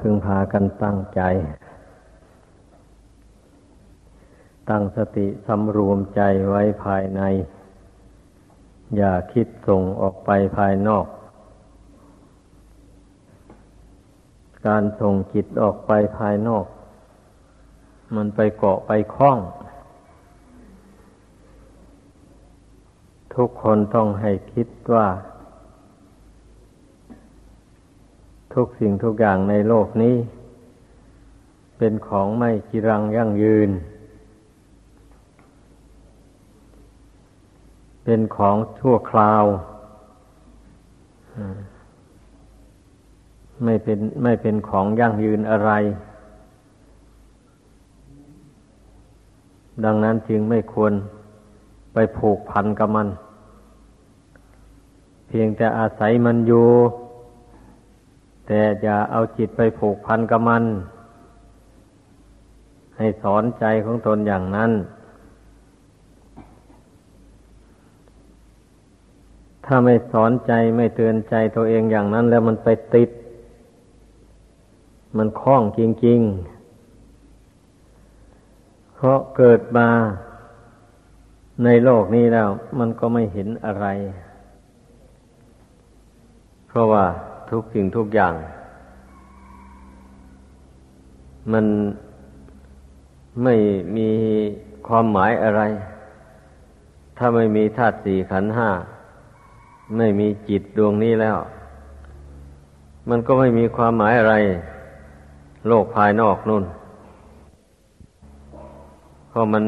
พึงพากันตั้งใจ ตั้งสติสำรวมใจไว้ภายใน อย่าคิดส่งออกไปภายนอก การส่งจิตออกไปภายนอก มันไปเกาะไปคล้อง ทุกคนต้องให้คิดว่า ทุกสิ่งทุกอย่างในโลกนี้ เป็นของไม่จีรังยั่งยืน เป็นของชั่วคราวไม่เป็นไม่เป็นของยั่งยืนอะไร ดังนั้นจึงไม่ควรไปผูกพันกับมัน เพียงแต่อาศัยมันอยู่ แต่อย่าเอาจิตไปผูกพันกับมัน ให้สอนใจของตนอย่างนั้น ถ้าไม่สอนใจไม่เตือนใจตัวเองอย่างนั้น แล้วมันไปติด มันคล้องจริงๆ เพราะเกิดมาในโลกนี้แล้ว มันก็ไม่เห็นอะไร เพราะว่า ทุกสิ่งทุกอย่าง มันไม่มีความหมายอะไร ถ้าไม่มีธาตุสี่ขันห้า ไม่มีจิตดวงนี้แล้ว มันก็ไม่มีความหมายอะไร โลกภายนอกนู่นเพราะมัน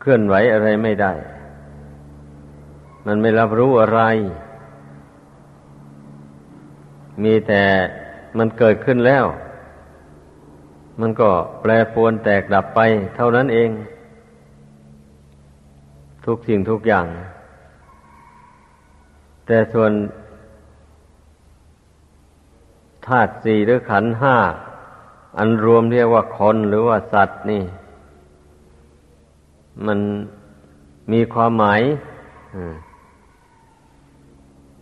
เคลื่อนไหวอะไรไม่ได้ มันไม่รับรู้อะไร มีแต่มันเกิดขึ้นแล้ว มันก็แปรปรวนแตกดับไป เท่านั้นเอง ทุกสิ่งทุกอย่าง แต่ส่วนธาตุสี่หรือขันห้า อันรวมเรียกว่าคนหรือว่าสัตว์นี่ มันมีความหมาย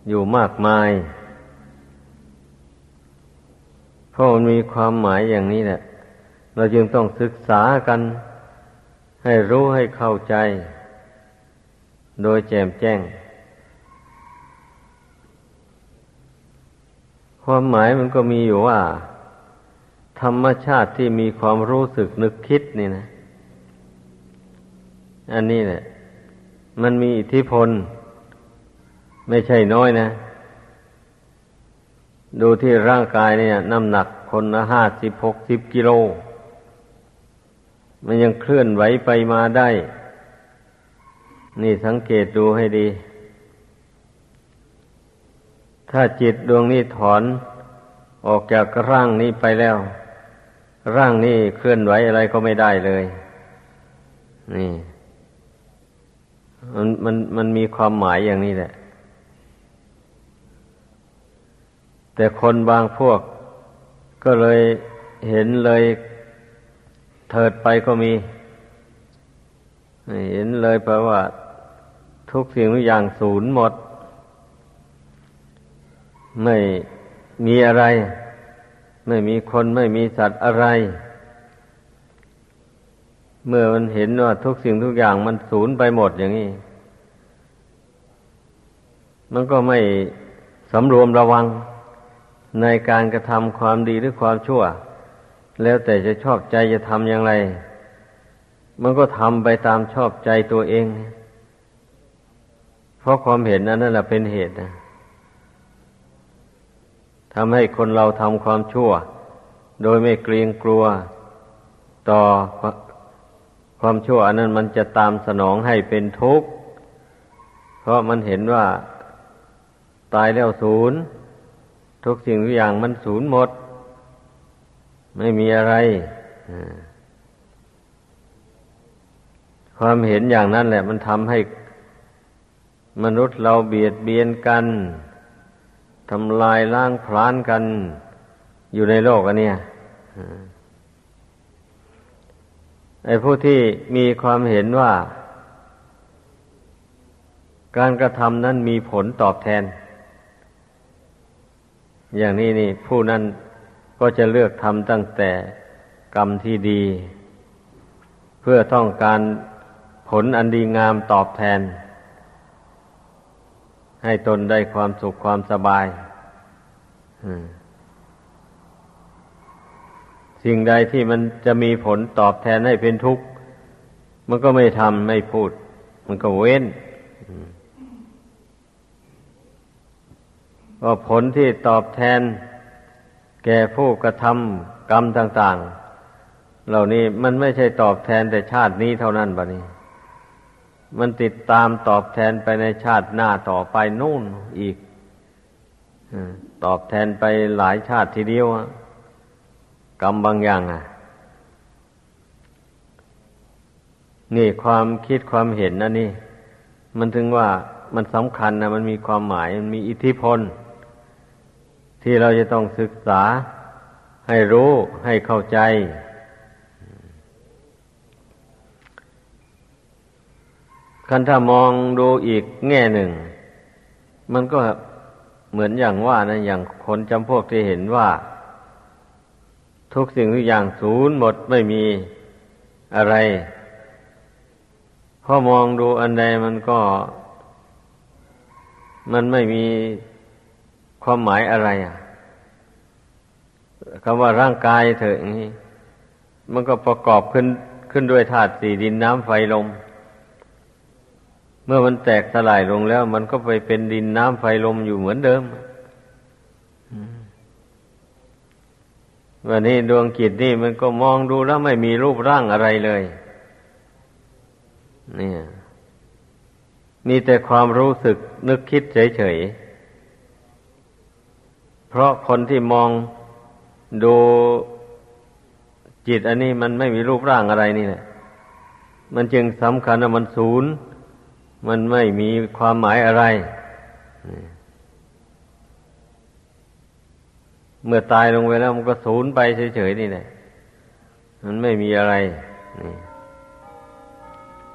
อยู่มากมาย เพราะมันมีความหมายอย่างนี้แหละ เราจึงต้องศึกษากัน ให้รู้ให้เข้าใจ โดยแจ่มแจ้ง ความหมายมันก็มีอยู่ว่า ธรรมชาติที่มีความรู้สึกนึกคิดนี่นะ อันนี้แหละ มันมีอิทธิพล ไม่ใช่น้อยนะ ดูที่ร่างกายเนี่ยน้ำหนักคนละห้าสิบหกสิบกิโล มันยังเคลื่อนไหวไปมาได้ นี่สังเกตดูให้ดี ถ้าจิตดวงนี้ถอนออกจากร่างนี้ไปแล้ว ร่างนี้เคลื่อนไหวอะไรก็ไม่ได้เลย นี่ มันมันมันมีความหมายอย่างนี้แหละ แต่คนบางพวกก็เลยเห็นเลยเถิดไปก็มี เห็นเลยแปลว่า ทุกสิ่งทุกอย่างศูนย์หมด ไม่มีอะไร ไม่มีคนไม่มีสัตว์อะไร เมื่อมันเห็นว่าทุกสิ่งทุกอย่างมันศูนย์ไปหมดอย่างนี้ มันก็ไม่สำรวมระวัง ในการกระทำความดีหรือความชั่ว แล้วแต่จะชอบใจจะทำอย่างไร มันก็ทำไปตามชอบใจตัวเอง เพราะความเห็นนั้นนั่นแหละเป็นเหตุนะทำให้คนเราทำความชั่ว โดยไม่เกรงกลัว ต่อความชั่วอันนั้นมันจะตามสนองให้เป็นทุกข์ เพราะมันเห็นว่า ตายแล้วศูนย์ ทุกสิ่งทุกอย่างมันสูญหมด ไม่มีอะไร ความเห็นอย่างนั้นแหละ มันทำให้มนุษย์เราเบียดเบียนกันทำลายล้างพลานกันอยู่ในโลกอันเนี้ยไอ้ผู้ที่มีความเห็นว่า การกระทำนั้นมีผลตอบแทน อย่างนี้นี่ ผู้นั้นก็จะเลือกทำตั้งแต่กรรมที่ดี เพื่อต้องการผลอันดีงามตอบแทน ให้ตนได้ความสุขความสบายสิ่งใดที่มันจะมีผลตอบแทนให้เป็นทุกข์ มันก็ไม่ทำไม่พูด มันก็เว้น ว่าผลที่ตอบแทน แก่ผู้กระทำกรรมต่าง ๆ เหล่านี้มันไม่ใช่ตอบแทนแต่ชาตินี้เท่านั้นบะนี้ มันติดตามตอบแทนไปในชาติหน้าต่อไปนู่นอีกตอบแทนไปหลายชาติทีเดียวกรรมบางอย่างอะ นี่ความคิดความเห็นนะนี่ มันถึงว่ามันสำคัญนะมันมีความหมาย มันมีอิทธิพล ที่เราจะต้องศึกษาให้รู้ให้เข้าใจ คันถ้ามองดูอีกแง่หนึ่ง มันก็เหมือนอย่างว่านะอย่างคนจำพวกที่เห็นว่า ทุกสิ่งทุกอย่างศูนย์หมดไม่มีอะไรพอมองดูอันใดมันก็ มันไม่มี ความหมายอะไรอะคำว่าร่างกายเถอะนี่มันก็ประกอบขึ้นขึ้นด้วยธาตุสี่ดินน้ำไฟลม เมื่อมันแตกสลายลงแล้ว มันก็ไปเป็นดินน้ำไฟลมอยู่เหมือนเดิมวันนี้ดวงกิจนี่มันก็มองดูแล้วไม่มีรูปร่างอะไรเลย เนี่ย มีแต่ความรู้สึกนึกคิดเฉยๆ เพราะคนที่มองดูจิตอันนี้มันไม่มีรูปร่างอะไรนี่แหละมันจึงสำคัญว่ามันศูนย์ มันไม่มีความหมายอะไร เมื่อตายลงไปแล้วมันก็ศูนย์ไปเฉยๆนี่แหละมันไม่มีอะไรนี่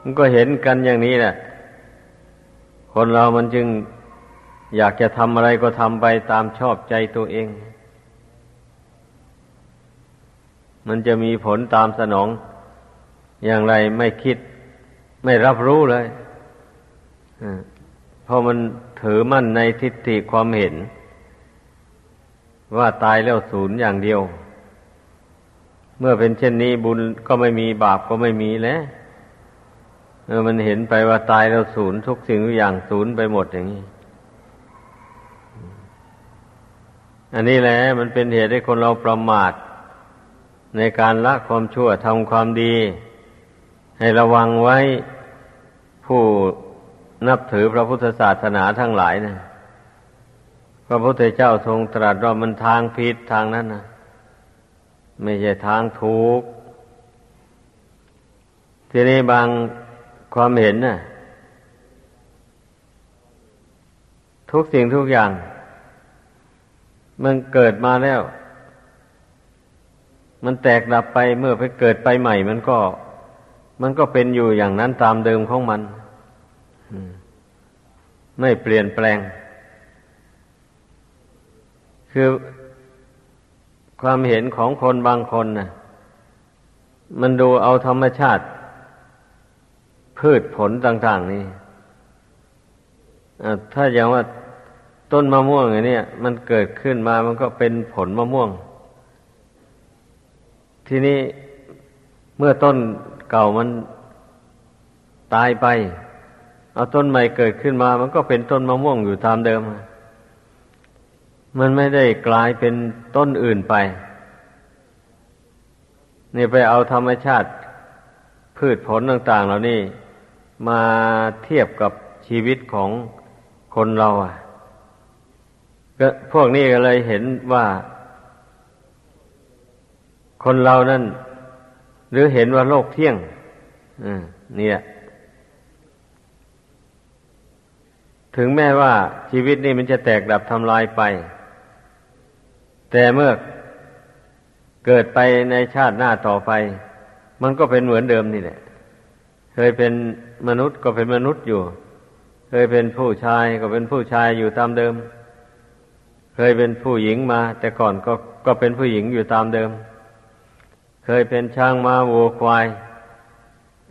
มันก็เห็นกันอย่างนี้แหละ คนเรามันจึง อยากจะทำอะไรก็ทำไปตามชอบใจตัวเอง มันจะมีผลตามสนอง อย่างไรไม่คิด ไม่รับรู้เลยเพราะมันถือมั่นในทิฏฐิความเห็น ว่าตายแล้วศูนย์อย่างเดียว เมื่อเป็นเช่นนี้บุญก็ไม่มีบาปก็ไม่มีแล้วเออมันเห็นไปว่าตายแล้วศูนย์ทุกสิ่งทุกอย่างศูนย์ไปหมดอย่างนี้ อันนี้แหละมันเป็นเหตุให้คนเราประมาท ในการละความชั่วทำความดี ให้ระวังไว้ผู้นับถือพระพุทธศาสนาทั้งหลายนะพระพุทธเจ้าทรงตรัสว่ามันทางผิดทางนั้นนะไม่ใช่ทางถูก ทีนี้บางความเห็นนะ่ะทุกสิ่งทุกอย่าง มันเกิดมาแล้ว มันแตกดับไปเมื่อไปเกิดไปใหม่ มันก็ มันก็เป็นอยู่อย่างนั้นตามเดิมของมันไม่เปลี่ยนแปลง คือความเห็นของคนบางคนนะ่ะมันดูเอาธรรมชาติ พืชผลต่าง ๆ นี่ถ้าอย่างว่า ต้นมะม่วงอย่างนี้มันเกิดขึ้นมามันก็เป็นผลมะม่วง ทีนี้เมื่อต้นเก่ามันตายไป เอาต้นใหม่เกิดขึ้นมา มันก็เป็นต้นมะม่วงอยู่ตามเดิม มันไม่ได้กลายเป็นต้นอื่นไป นี่ไปเอาธรรมชาติ พืชผลต่าง ๆ เหล่านี้มาเทียบกับชีวิตของคนเราอะ ก็พวกนี้ก็เลยเห็นว่า คนเรานั่น หรือเห็นว่าโลกเที่ยงเนี่ยถึงแม้ว่าชีวิตนี้มันจะแตกดับทำลายไป แต่เมื่อเกิดไปในชาติหน้าต่อไป มันก็เป็นเหมือนเดิมนี่แหละ เคยเป็นมนุษย์ก็เป็นมนุษย์อยู่ เคยเป็นผู้ชายก็เป็นผู้ชายอยู่ตามเดิม เคยเป็นผู้หญิงมา แต่ก่อนก็ก็เป็นผู้หญิงอยู่ตามเดิม เคยเป็นช่างมาวัวควาย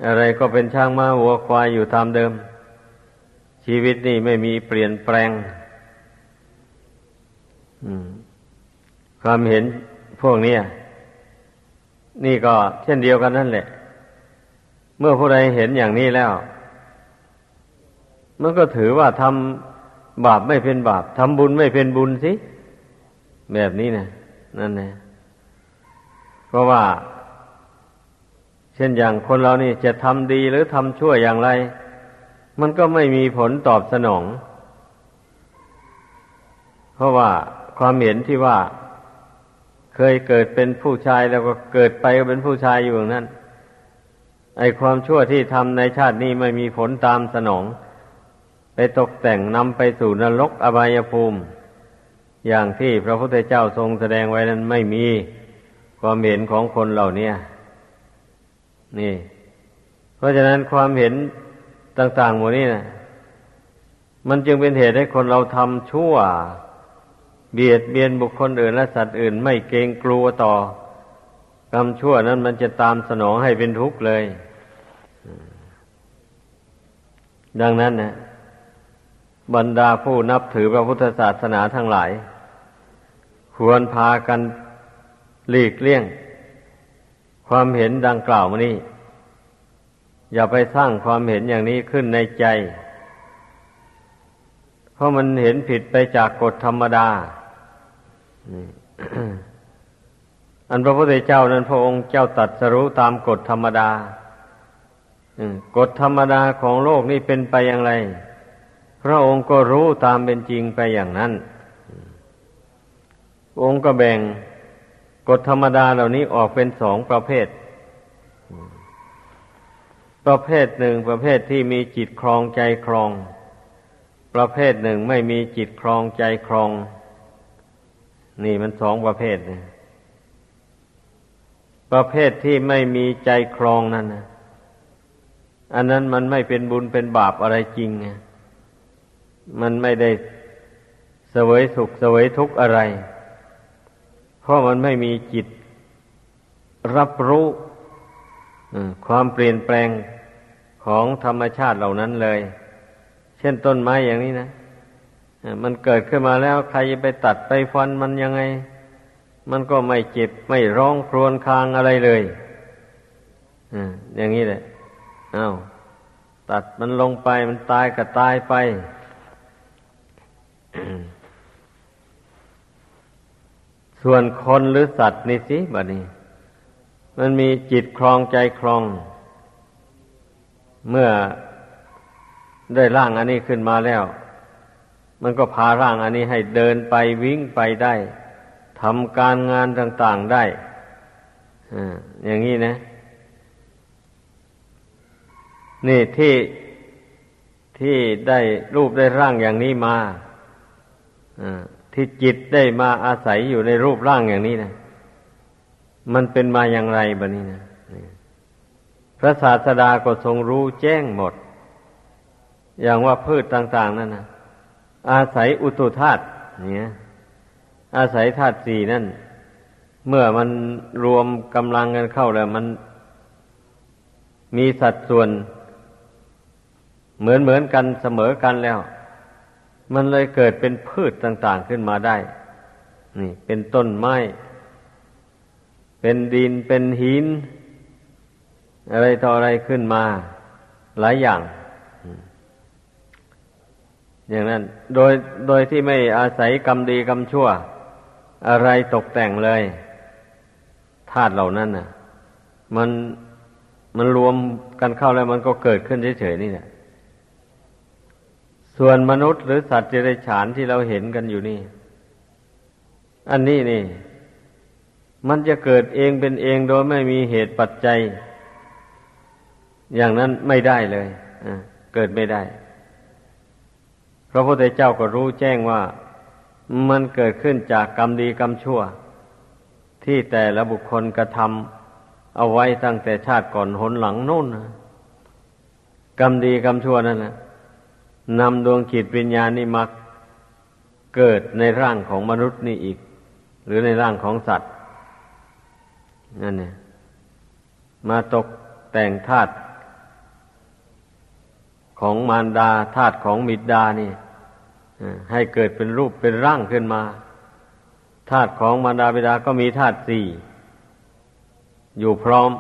อะไรก็เป็นช่างมาวัวควายอยู่ตามเดิม ชีวิตนี่ไม่มีเปลี่ยนแปลงความเห็นพวกนี้นี่ก็เช่นเดียวกันนั่นแหละ เมื่อผู้ใดเห็นอย่างนี้แล้ว มันก็ถือว่าทำ บาปไม่เป็นบาปทำบุญไม่เป็นบุญสิ แบบนี้นะนั่นแหละเพราะว่า เช่นอย่างคนเรานี่จะทำดีหรือทำชั่วอย่างไร มันก็ไม่มีผลตอบสนอง เพราะว่าความเห็นที่ว่า เคยเกิดเป็นผู้ชายแล้วก็เกิดไปก็เป็นผู้ชายอยู่อย่างนั้นไอความชั่วที่ทำในชาตินี้ไม่มีผลตามสนอง ไปตกแต่งนำไปสู่นรกอบายภูมิ อย่างที่พระพุทธเจ้าทรงแสดงไว้นั้นไม่มีความเห็นของคนเหล่านี้นี่ เพราะฉะนั้นความเห็นต่างๆหมดนี้นะมันจึงเป็นเหตุให้คนเราทำชั่ว เบียดเบียนบุคคลอื่นและสัตว์อื่น ไม่เกรงกลัวต่อกรรมชั่วนั้นมันจะตามสนองให้เป็นทุกข์เลย ดังนั้นนะ บรรดาผู้นับถือพระพุทธศาสนาทั้งหลาย ควรพากันหลีกเลี่ยง ความเห็นดังกล่าวมานี้อย่าไปสร้างความเห็นอย่างนี้ขึ้นในใจ เพราะมันเห็นผิดไปจากกฎธรรมดา อันพระพุทธเจ้านั้นพระองค์เจ้าตัดสรู้ตามกฎธรรมดากฎธรรมดาของโลกนี้เป็นไปอย่างไร พระองค์ก็รู้ตามเป็นจริงไปอย่างนั้น องค์ก็แบ่งกฎธรรมดาเหล่านี้ออกเป็นสองประเภท ประเภทหนึ่งประเภทที่มีจิตครองใจครอง ประเภทหนึ่งไม่มีจิตครองใจครอง นี่มันสองประเภทนี่ยประเภทที่ไม่มีใจครองนั่นนะอันนั้นมันไม่เป็นบุญเป็นบาปอะไรจริงไง มันไม่ได้เสวยสุขเสวยทุกข์อะไร เพราะมันไม่มีจิตรับรู้ความเปลี่ยนแปลงของธรรมชาติเหล่านั้นเลย เช่นต้นไม้อย่างนี้นะมันเกิดขึ้นมาแล้วใครไปตัดไปฟันมันยังไง มันก็ไม่เจ็บไม่ร้องครวญคางอะไรเลยอย่างนี้แหละอา้าวตัดมันลงไปมันตายก็ตายไป ส่วนคนหรือสัตว์นี่สิบัดนี้ มันมีจิตครองใจครอง เมื่อได้ร่างอันนี้ขึ้นมาแล้ว มันก็พาร่างอันนี้ให้เดินไปวิ่งไปได้ทำการงานต่างๆได้อย่างนี้นะ นี่ที่ที่ได้รูปได้ร่างอย่างนี้มา ที่จิตได้มาอาศัยอยู่ในรูปร่างอย่างนี้นะ มันเป็นมาอย่างไรบะนี้นะพระศาสดาก็ทรงรู้แจ้งหมด อย่างว่าพืชต่าง ๆ นั่นนะอาศัยอุตุธาตุเนี่ยอาศัยธาตุสี่นั่น เมื่อมันรวมกำลังกันเข้าแล้ว มันมีสัดส่วน เหมือนเหมือนกันเสมอกันแล้ว มันเลยเกิดเป็นพืชต่าง ๆขึ้นมาได้ นี่ เป็นต้นไม้ เป็นดิน เป็นหิน อะไรต่ออะไรขึ้นมา หลายอย่าง อย่างนั้น โดย โดยที่ไม่อาศัยกรรมดีกรรมชั่ว อะไรตกแต่งเลย ธาตุเหล่านั้นน่ะ มัน มันรวมกันเข้าแล้วมันก็เกิดขึ้นเฉยๆนี่แหละ ส่วนมนุษย์หรือสัตว์เจริญฉานที่เราเห็นกันอยู่นี่ อันนี้นี่ มันจะเกิดเองเป็นเองโดยไม่มีเหตุปัจจัย อย่างนั้นไม่ได้เลยเกิดไม่ได้พระพุทธเจ้าก็รู้แจ้งว่ามันเกิดขึ้นจากกรรมดีกรรมชั่ว ที่แต่ละบุคคลกระทำเอาไว้ตั้งแต่ชาติก่อนหนหลังโน้นกรรมดีกรรมชั่วนั่นนะ นำดวงจิตวิญญาณนี่มากเกิดในร่างของมนุษย์นี่อีก หรือในร่างของสัตว์นั่นเนี่ยมาตกแต่งธาตุของมารดาธาตุของมิดานี่ให้เกิดเป็นรูปเป็นร่างขึ้นมาธาตุของมารดาบิดาก็มีธาตุสี่อยู่พร้อม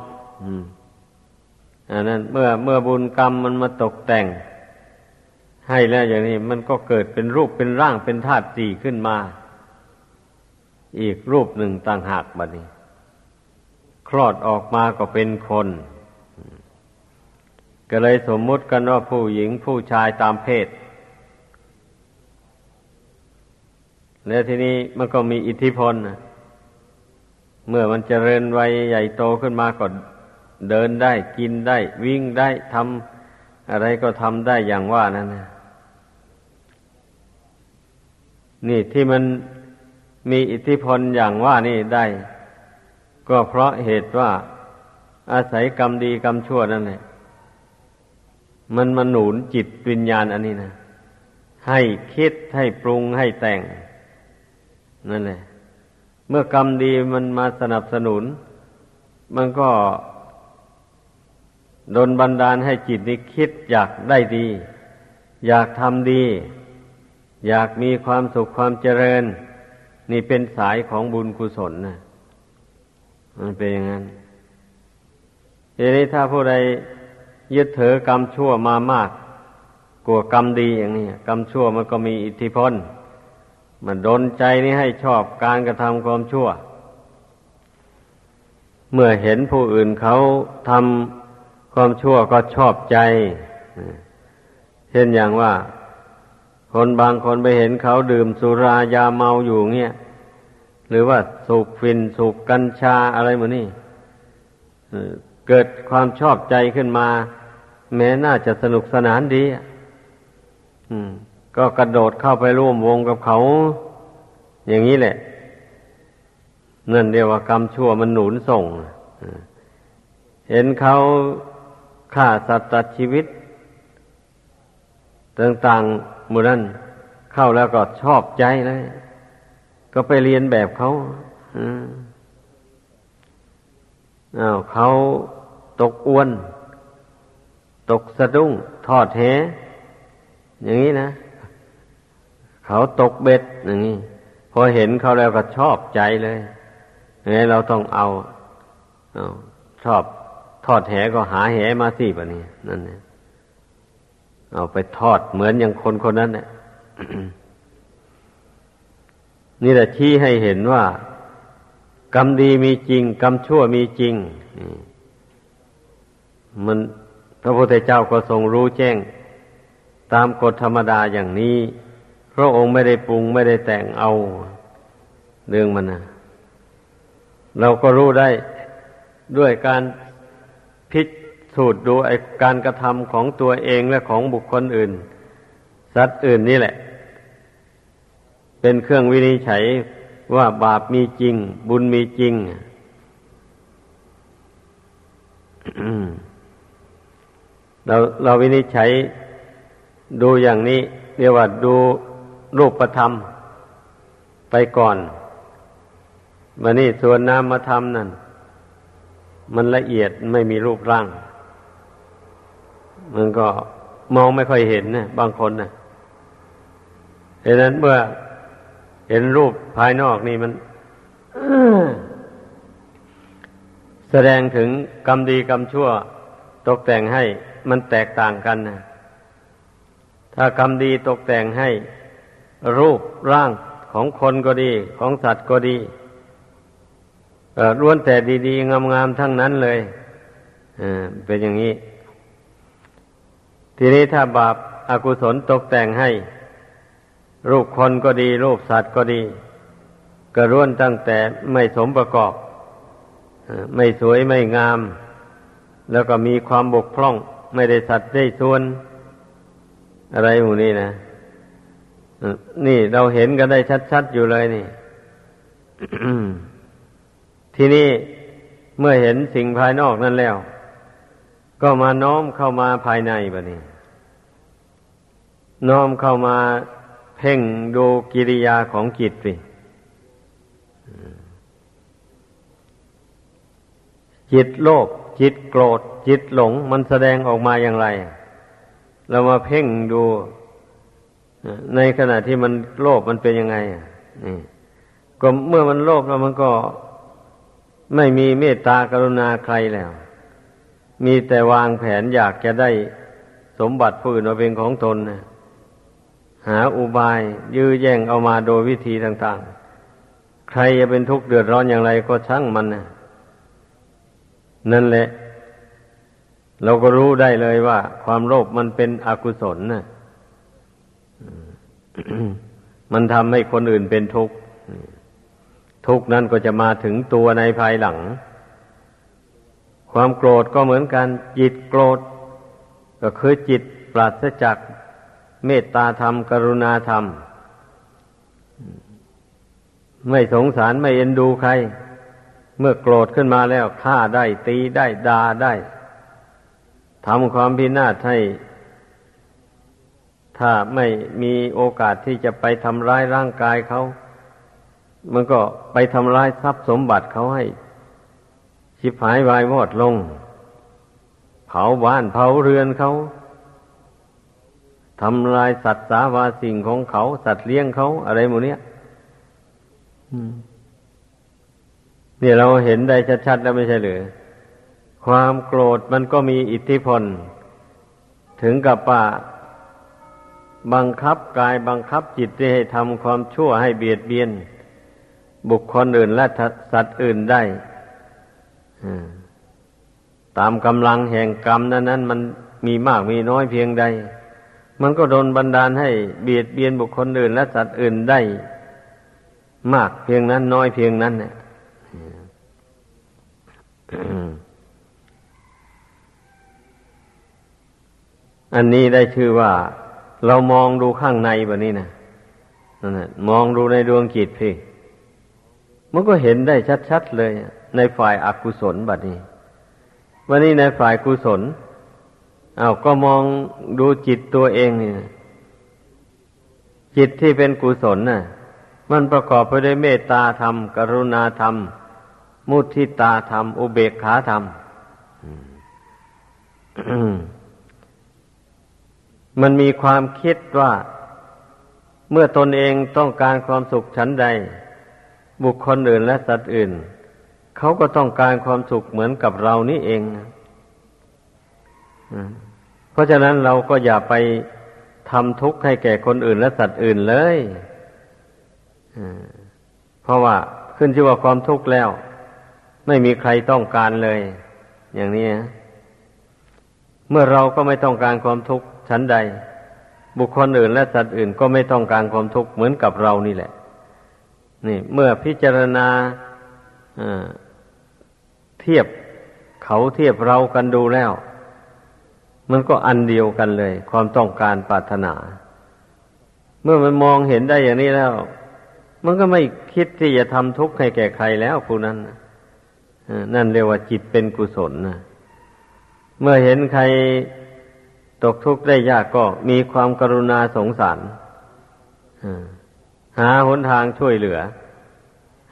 อันนั้นเมื่อเมื่อบุญกรรมมันมาตกแต่ง ให้แล้วอย่างนี้มันก็เกิดเป็นรูปเป็นร่างเป็นธาตุสี่ขึ้นมา อีกรูปหนึ่งต่างหากบัดนี้ คลอดออกมาก็เป็นคน ก็เลยสมมุติกันว่าผู้หญิงผู้ชายตามเพศ แล้วทีนี้มันก็มีอิทธิพลเมื่อมันเจริญวัยใหญ่โตขึ้นมาก็เดินได้กินได้ วิ่งได้ทำอะไรก็ทำได้อย่างว่านั่นนะ นี่ที่มันมีอิทธิพลอย่างว่านี่ได้ ก็เพราะเหตุว่าอาศัยกรรมดีกรรมชั่วนั่นแหละมันมาหนุนจิตวิญญาณอันนี้นะให้คิดให้ปรุงให้แต่ง นั่นแหละเมื่อกรรมดีมันมาสนับสนุน มันก็ดนบันดาลให้จิตนี้คิดอยากได้ดี อยากทำดี อยากมีความสุขความเจริญ นี่เป็นสายของบุญกุศลนะมันเป็นอย่างนั้นทีนี้ถ้าผู้ใดยึดถือกรรมชั่วมามากกลัวกรรมดีอย่างนี้กรรมชั่วมันก็มีอิทธิพล มันดนใจนี้ให้ชอบการกระทำความชั่ว เมื่อเห็นผู้อื่นเขาทำความชั่วก็ชอบใจเช่นอย่างว่า คนบางคนไปเห็นเขาดื่มสุรายาเมาอยู่เงี้ยหรือว่าสูบฟินสูบกัญชาอะไรเหมือนนี่เกิดความชอบใจขึ้นมา แม้น่าจะสนุกสนานดีก็กระโดดเข้าไปร่วมวงกับเขา อย่างนี้แหละ นั่นเรียกว่ากรรมชั่วมันหนุนส่งเห็นเขาฆ่าสัตว์ตัดชีวิต ต่างๆ มูนั้นเข้าแล้วก็ชอบใจเลย ก็ไปเรียนแบบเขาอ้าวเขาตกอ้วน ตกสะดุ้ง ทอดแหอย่างนี้นะเขาตกเบ็ดอย่างนี้พอเห็นเขาแล้วก็ชอบใจเลยไงเราต้องเอาเอาชอบทอดแหก็หาแหมาสิปะนี่นั่นเนี่ย เอาไปทอดเหมือนอย่างคนคนนั้นเนี่ยนี่แหละชี้ให้เห็นว่า กรรมดีมีจริง กรรมชั่วมีจริงมันพระพุทธเจ้าก็ทรงรู้แจ้ง ตามกฎธรรมดาอย่างนี้พระองค์ไม่ได้ปรุงไม่ได้แต่งเอาเรื่องมันนะเราก็รู้ได้ด้วยการพิจ สูจน์ดูไอการกระทำของตัวเองและของบุคคลอื่น สัตว์อื่นนี่แหละ เป็นเครื่องวินิจฉัยว่าบาปมีจริง บุญมีจริงเราเราวินิจฉัยดูอย่างนี้ เรียกว่าดูรูปธรรม ไปก่อนมานี่ส่วนนามธรรมนั่นมันละเอียดไม่มีรูปร่าง มันก็มองไม่ค่อยเห็นนะบางคนนะดังนั้นเมื่อเห็นรูปภายนอกนี่มันแสดงถึงกรรมดีกรรมชั่ว ตกแต่งให้มันแตกต่างกันนะถ้ากรรมดีตกแต่งให้ รูปร่างของคนก็ดี ของสัตว์ก็ดีล้วนแต่ดีๆงามๆทั้งนั้นเลยเป็นอย่างนี้ ทีนี้ถ้าบาปอากุศลตกแต่งให้ รูปคนก็ดี รูปสัตว์ก็ดีก็ล้วนตั้งแต่ไม่สมประกอบ ไม่สวยไม่งาม แล้วก็มีความบกพร่อง ไม่ได้สัตว์ได้ส่วน อะไรหมูนี้นะนี่เราเห็นกันได้ชัดๆอยู่เลยนี่ ทีนี้เมื่อเห็นสิ่งภายนอกนั่นแล้ว ก็มาน้อมเข้ามาภายในบะนี้ น้อมเข้ามาเพ่งดูกิริยาของจิตสิจิตโลภจิตโกรธ จิตหลง มันแสดงออกมาอย่างไร เรามาเพ่งดู ในขณะที่มันโลภมันเป็นยังไงนี่ก็เมื่อมันโลภแล้วมันก็ไม่มีเมตตากรุณาใครแล้ว มีแต่วางแผนอยากจะได้สมบัติผู้อื่นมาเป็นของตนนะหาอุบายยื้อแย่งเอามาโดยวิธีต่างๆ ใครจะเป็นทุกข์เดือดร้อนอย่างไรก็ช่างมันนะนั่นแหละ เราก็รู้ได้เลยว่า ความโลภมันเป็นอกุศลนะมันทำให้คนอื่นเป็นทุกข์ ทุกข์นั้นก็จะมาถึงตัวในภายหลัง ความโกรธก็เหมือนกัน จิตโกรธ ก็คือจิตปราศจากเมตตาธรรม กรุณาธรรม ไม่สงสารไม่เอ็นดูใคร เมื่อโกรธขึ้นมาแล้วฆ่าได้ตีได้ด่าได้ทำความพินาศให้ถ้าไม่มีโอกาสที่จะไปทำร้ายร่างกายเขา มันก็ไปทำร้ายทรัพย์สมบัติเขาให้ ชิบหายวายวอดลง เผาบ้านเผาเรือนเขาทำลายสัตว์สาวาสิ่งของเขา สัตว์เลี้ยงเขาอะไรหมดเนี้ยนี่ยเราเห็นได้ชัดๆแล้วไม่ใช่หรือความโกรธมันก็มีอิทธิพล ถึงกับว่าบังคับกายบังคับจิตให้ทำความชั่วให้เบียดเบียน บุคคลอื่นและสัตว์อื่นได้ ตามกำลังแห่งกรรมนั้นนั้นมันมีมากมีน้อยเพียงใด มันก็โดนบันดาลให้เบียดเบียนบุคคลอื่น และสัตว์อื่นได้ มากเพียงนั้นน้อยเพียงนั้นเนี่ยอันนี้ได้ชื่อว่า เรามองดูข้างในแบบนี้นะนั่นแหละมองดูในดวงจิตพี่มันก็เห็นได้ชัดๆเลย ในฝ่ายอากุศลแบบนี้ วันนี้ในฝ่ายกุศลเอา้าก็มองดูจิตตัวเองนี่จิตที่เป็นกุศลน่ะ มันประกอบไปด้วยเมตตาธรรม กรุณาธรรม มุทิตาธรรม อุเบกขาธรรมมันมีความคิดว่า เมื่อตนเองต้องการความสุขชั้นใด บุคคลอื่นและสัตว์อื่น เขาก็ต้องการความสุขเหมือนกับเรานี่เองเพราะฉะนั้นเราก็อย่าไปทำทุกข์ให้แก่คนอื่นและสัตว์อื่นเลยเพราะว่าขึ้นชื่อว่าความทุกข์แล้ว ไม่มีใครต้องการเลย อย่างนี้เมื่อเราก็ไม่ต้องการความทุกข์ชั้นใด บุคคลอื่นและสัตว์อื่นก็ไม่ต้องการความทุกข์เหมือนกับเรานี่แหละ นี่ เมื่อพิจารณา เทียบเขาเทียบเรากันดูแล้ว มันก็อันเดียวกันเลย ความต้องการปรารถนา เมื่อมันมองเห็นได้อย่างนี้แล้ว มันก็ไม่คิดที่จะทำทุกข์ให้แก่ใครแล้วผู้นั้นนั่นเรียกว่าจิตเป็นกุศลนะเมื่อเห็นใครตกทุกข์ได้ยากก็มีความกรุณาสงสารหาหนทางช่วยเหลือ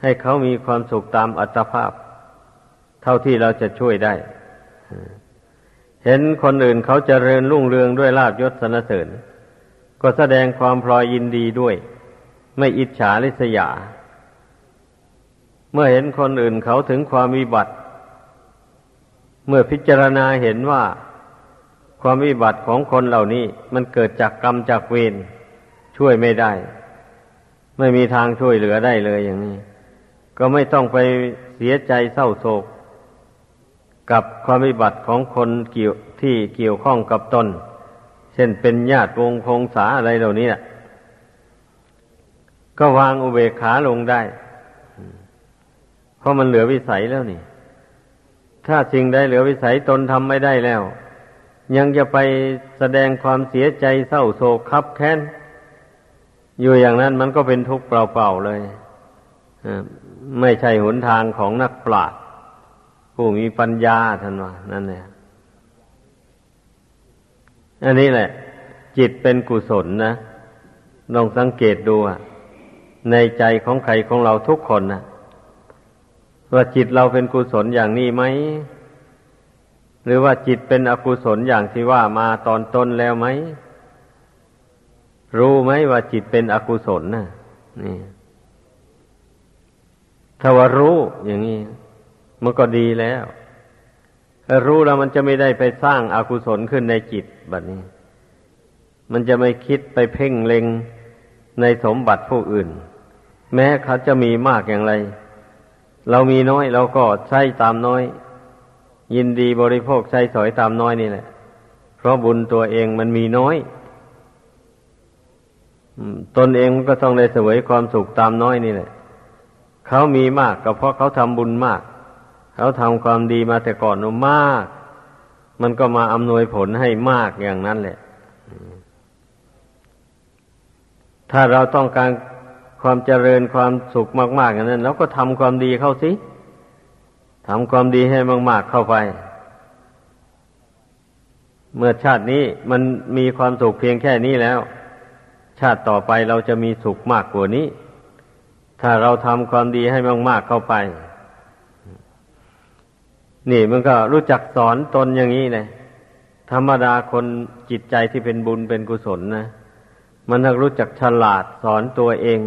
ให้เขามีความสุขตามอัตภาพ เท่าที่เราจะช่วยได้ เห็นคนอื่นเขาจเจริญรุ่งเรืองด้วยลาบยศสนเสริญ ก็แสดงความพลอยยินดีด้วย ไม่อิจฉาริษยา เมื่อเห็นคนอื่นเขาถึงความวิบัติ เมื่อพิจารณาเห็นว่าความวิบัติของคนเหล่านี้มันเกิดจากกรรมจากเวรช่วยไม่ได้ ไม่มีทางช่วยเหลือได้เลยอย่างนี้ ก็ไม่ต้องไปเสียใจเศร้าโศก กับความวิบัติของคนเกี่ยวที่เกี่ยวข้องกับตน เช่นเป็นญาติวงคงสาอะไรเหล่านี้ก็วางอุเบกขาลงได้ เพราะมันเหลือวิสัยแล้วนี่ ถ้าสิ่งใดเหลือวิสัยตนทำไม่ได้แล้ว ยังจะไปแสดงความเสียใจเศร้าโศกคับแค้น อยู่อย่างนั้นมันก็เป็นทุกข์เปล่าๆเลย ไม่ใช่หนทางของนักปราชญ์ ผู้มีปัญญาท่านว่านั่นแหละอันนี้แหละ จิตเป็นกุศลนะลองสังเกตดูในใจของใครของเราทุกคนนะว่าจิตเราเป็นกุศลอย่างนี้ไหม หรือว่าจิตเป็นอกุศลอย่างที่ว่ามาตอนต้นแล้วไหม รู้ไหมว่าจิตเป็นอกุศลนะนี่ถ้าว่ารู้อย่างนี้ มันก็ดีแล้ว รู้แล้วมันจะไม่ได้ไปสร้างอากุศลขึ้นในจิตแบบนี้ มันจะไม่คิดไปเพ่งเล็งในสมบัติผู้อื่น แม้เขาจะมีมากอย่างไร เรามีน้อยเราก็ใช้ตามน้อย ยินดีบริโภคใช้สอยตามน้อยนี่แหละ เพราะบุญตัวเองมันมีน้อยตนเองก็ต้องได้เสวยความสุขตามน้อยนี่แหละ เขามีมากก็เพราะเขาทำบุญมาก เขาทำความดีมาแต่ก่อนมาก มันก็มาอำนวยผลให้มากอย่างนั้นแหละ ถ้าเราต้องการความเจริญความสุขมาก ๆ อย่างนั้นเราก็ทำความดีเข้าสิทำความดีให้มาก ๆ เข้าไป เมื่อชาตินี้มันมีความสุขเพียงแค่นี้แล้ว ชาติต่อไปเราจะมีสุขมากกว่านี้ ถ้าเราทำความดีให้มาก ๆ เข้าไป นี่มันก็รู้จักสอนตนอย่างนี้เลยธรรมดาคนจิตใจที่เป็นบุญเป็นกุศลนะมันต้องรู้จักฉลาดสอนตัวเอง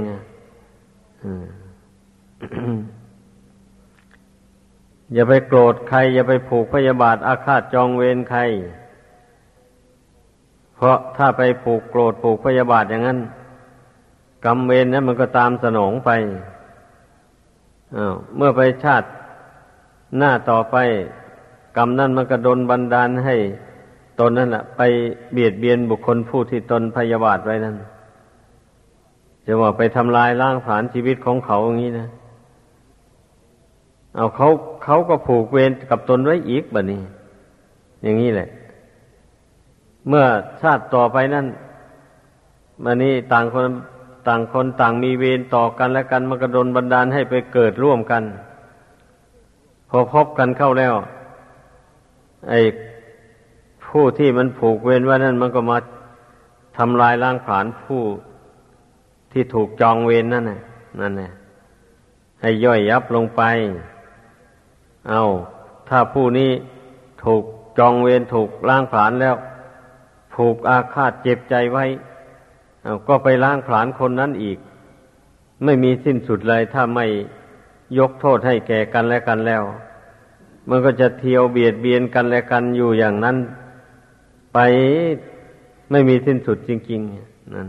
อย่าไปโกรธใคร อย่าไปผูกพยาบาทอาฆาตจองเวรใคร เพราะถ้าไปผูกโกรธผูกพยาบาทอย่างนั้นกรรมเวรนั้นมันก็ตามสนองไปเมื่อไปชาติ หน้าต่อไปกรรมนั้นมันก็ดนบันดาลให้ตนนั่นแหละไปเบียดเบียนบุคคลผู้ที่ตนพยาบาทไว้นั้นจะว่าไปทำลายล้างผาญชีวิตของเขาอย่างนี้นะ เอาเขาเขาก็ผูกเวรกับตนไว้อีกแบบนี้ อย่างนี้แหละ เมื่อชาติต่อไปนั่นมันนี้ต่างคนต่างคนต่างมีเวรต่อกันและกันมันกระดนบันดาลให้ไปเกิดร่วมกัน พอพบกันเข้าแล้ว ไอ้ผู้ที่มันผูกเวรว่านั่นมันก็มาทำลายล้างผลาญผู้ที่ถูกจองเวรนนั่นน่ะนั่นแหละให้ย่อยยับลงไป เอาถ้าผู้นี้ถูกจองเวรถูกล้างผลาญแล้ว ผูกอาฆาตเจ็บใจไว้ก็ไปล้างผลาญคนนั้นอีก ไม่มีสิ้นสุดเลยถ้าไม่ ยกโทษให้แก่กันและกันแล้ว มันก็จะเที่ยวเบียดเบียนกันและกันอยู่อย่างนั้น ไปไม่มีสิ้นสุดจริง ๆ นั่น